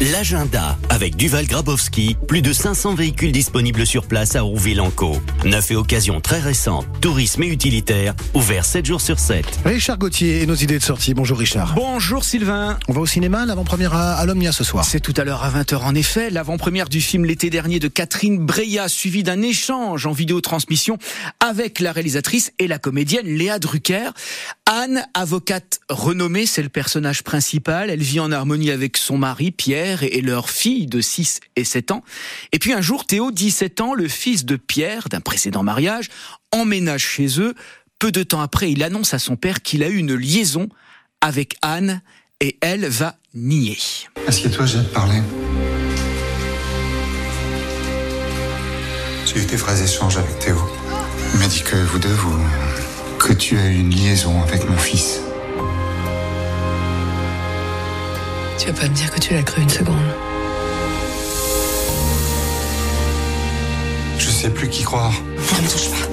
L'agenda avec Duval Grabowski, plus de 500 véhicules disponibles sur place à Rouville-en-Caux. Neuf et occasions très récentes, tourisme et utilitaire, ouvert 7 jours sur 7. Richard Gauthier et nos idées de sortie. Bonjour Richard. Bonjour Sylvain. On va au cinéma, l'avant-première à, à l'Omnia ce soir. C'est tout à l'heure à 20h en effet, l'avant-première du film l'été dernier de Catherine Breillat, suivi d'un échange en vidéotransmission avec la réalisatrice et la comédienne Léa Drucker. Anne, avocate renommée, c'est le personnage principal. Elle vit en harmonie avec son mari, Pierre, et leur fille de 6 et 7 ans. Et puis un jour, Théo, 17 ans, le fils de Pierre, d'un précédent mariage, emménage chez eux. Peu de temps après, il annonce à son père qu'il a eu une liaison avec Anne et elle va nier. Assieds-toi, j'ai à te parler? J'ai eu des vrais échanges avec Théo. Il m'a dit que vous deux, vous. Que tu as eu une liaison avec mon fils. Tu vas pas me dire que tu l'as cru une seconde. Je sais plus qui croire. Ne me touche pas.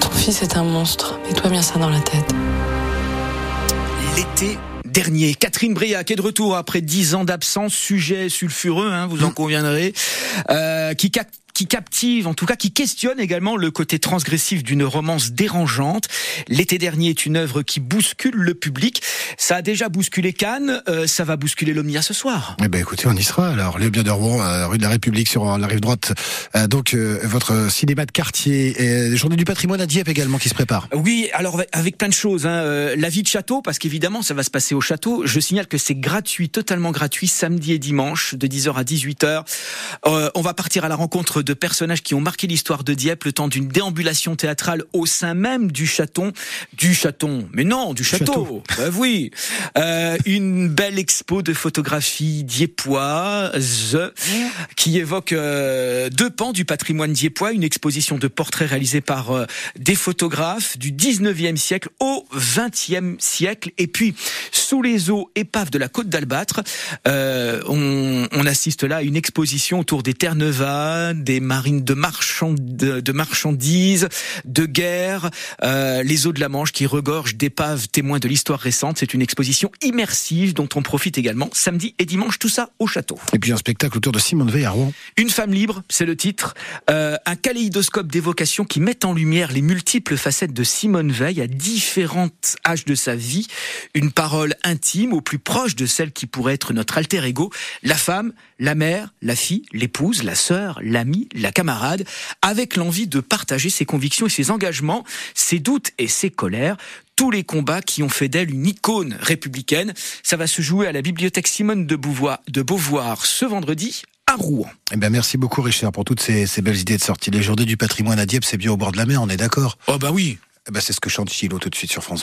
Ton fils est un monstre. Mets-toi bien ça dans la tête. L'été dernier. Catherine Briac est de retour après dix ans d'absence, sujet sulfureux, hein, vous en conviendrez, euh, qui capte qui captive, en tout cas qui questionne également le côté transgressif d'une romance dérangeante. L'été dernier est une œuvre qui bouscule le public. Ça a déjà bousculé Cannes, euh, ça va bousculer l'Omnia ce soir. Eh ben écoutez, on y sera alors. Léo de Rouen, euh, rue de la République sur la rive droite. Euh, donc euh, votre cinéma de quartier et Journée du patrimoine à Dieppe également qui se prépare. Oui, alors avec plein de choses. Hein. Euh, la vie de château, parce qu'évidemment ça va se passer au château. Je signale que c'est gratuit, totalement gratuit, samedi et dimanche de 10h à 18h. on va partir à la rencontre de personnages qui ont marqué l'histoire de Dieppe le temps d'une déambulation théâtrale au sein même du château. Du château, mais non, du château. Château. Bah oui. Euh, une belle expo de photographie dieppoise qui évoque euh, deux pans du patrimoine dieppois, une exposition de portraits réalisés par euh, des photographes du 19e siècle au 20e siècle et puis sous les eaux épaves de la côte d'Albâtre, on, on assiste là à une exposition autour des Terre-Neuve, des marines de, marchand, de, de marchandises, de guerre, euh, les eaux de la Manche qui regorgent d'épaves témoins de l'histoire récente. C'est une exposition immersive dont on profite également samedi et dimanche, tout ça au château. Et puis un spectacle autour de Simone Veil à Rouen. Une femme libre, c'est le titre. Euh, un kaléidoscope d'évocation qui met en lumière les multiples facettes de Simone Veil à différents âges de sa vie. Une parole intime au plus proche de celle qui pourrait être notre alter ego. La femme, la mère, la fille, l'épouse, la sœur, l'amie, la camarade, avec l'envie de partager ses convictions et ses engagements, ses doutes et ses colères tous les combats qui ont fait d'elle une icône républicaine. Ça va se jouer à la bibliothèque Simone de Beauvoir, de Beauvoir ce vendredi à Rouen. Eh ben merci beaucoup Richard pour toutes ces, ces belles idées de sortie. Les journées du patrimoine à Dieppe, c'est bien au bord de la mer, on est d'accord? Oh bah oui, eh ben, C'est ce que chante Chilo tout de suite sur France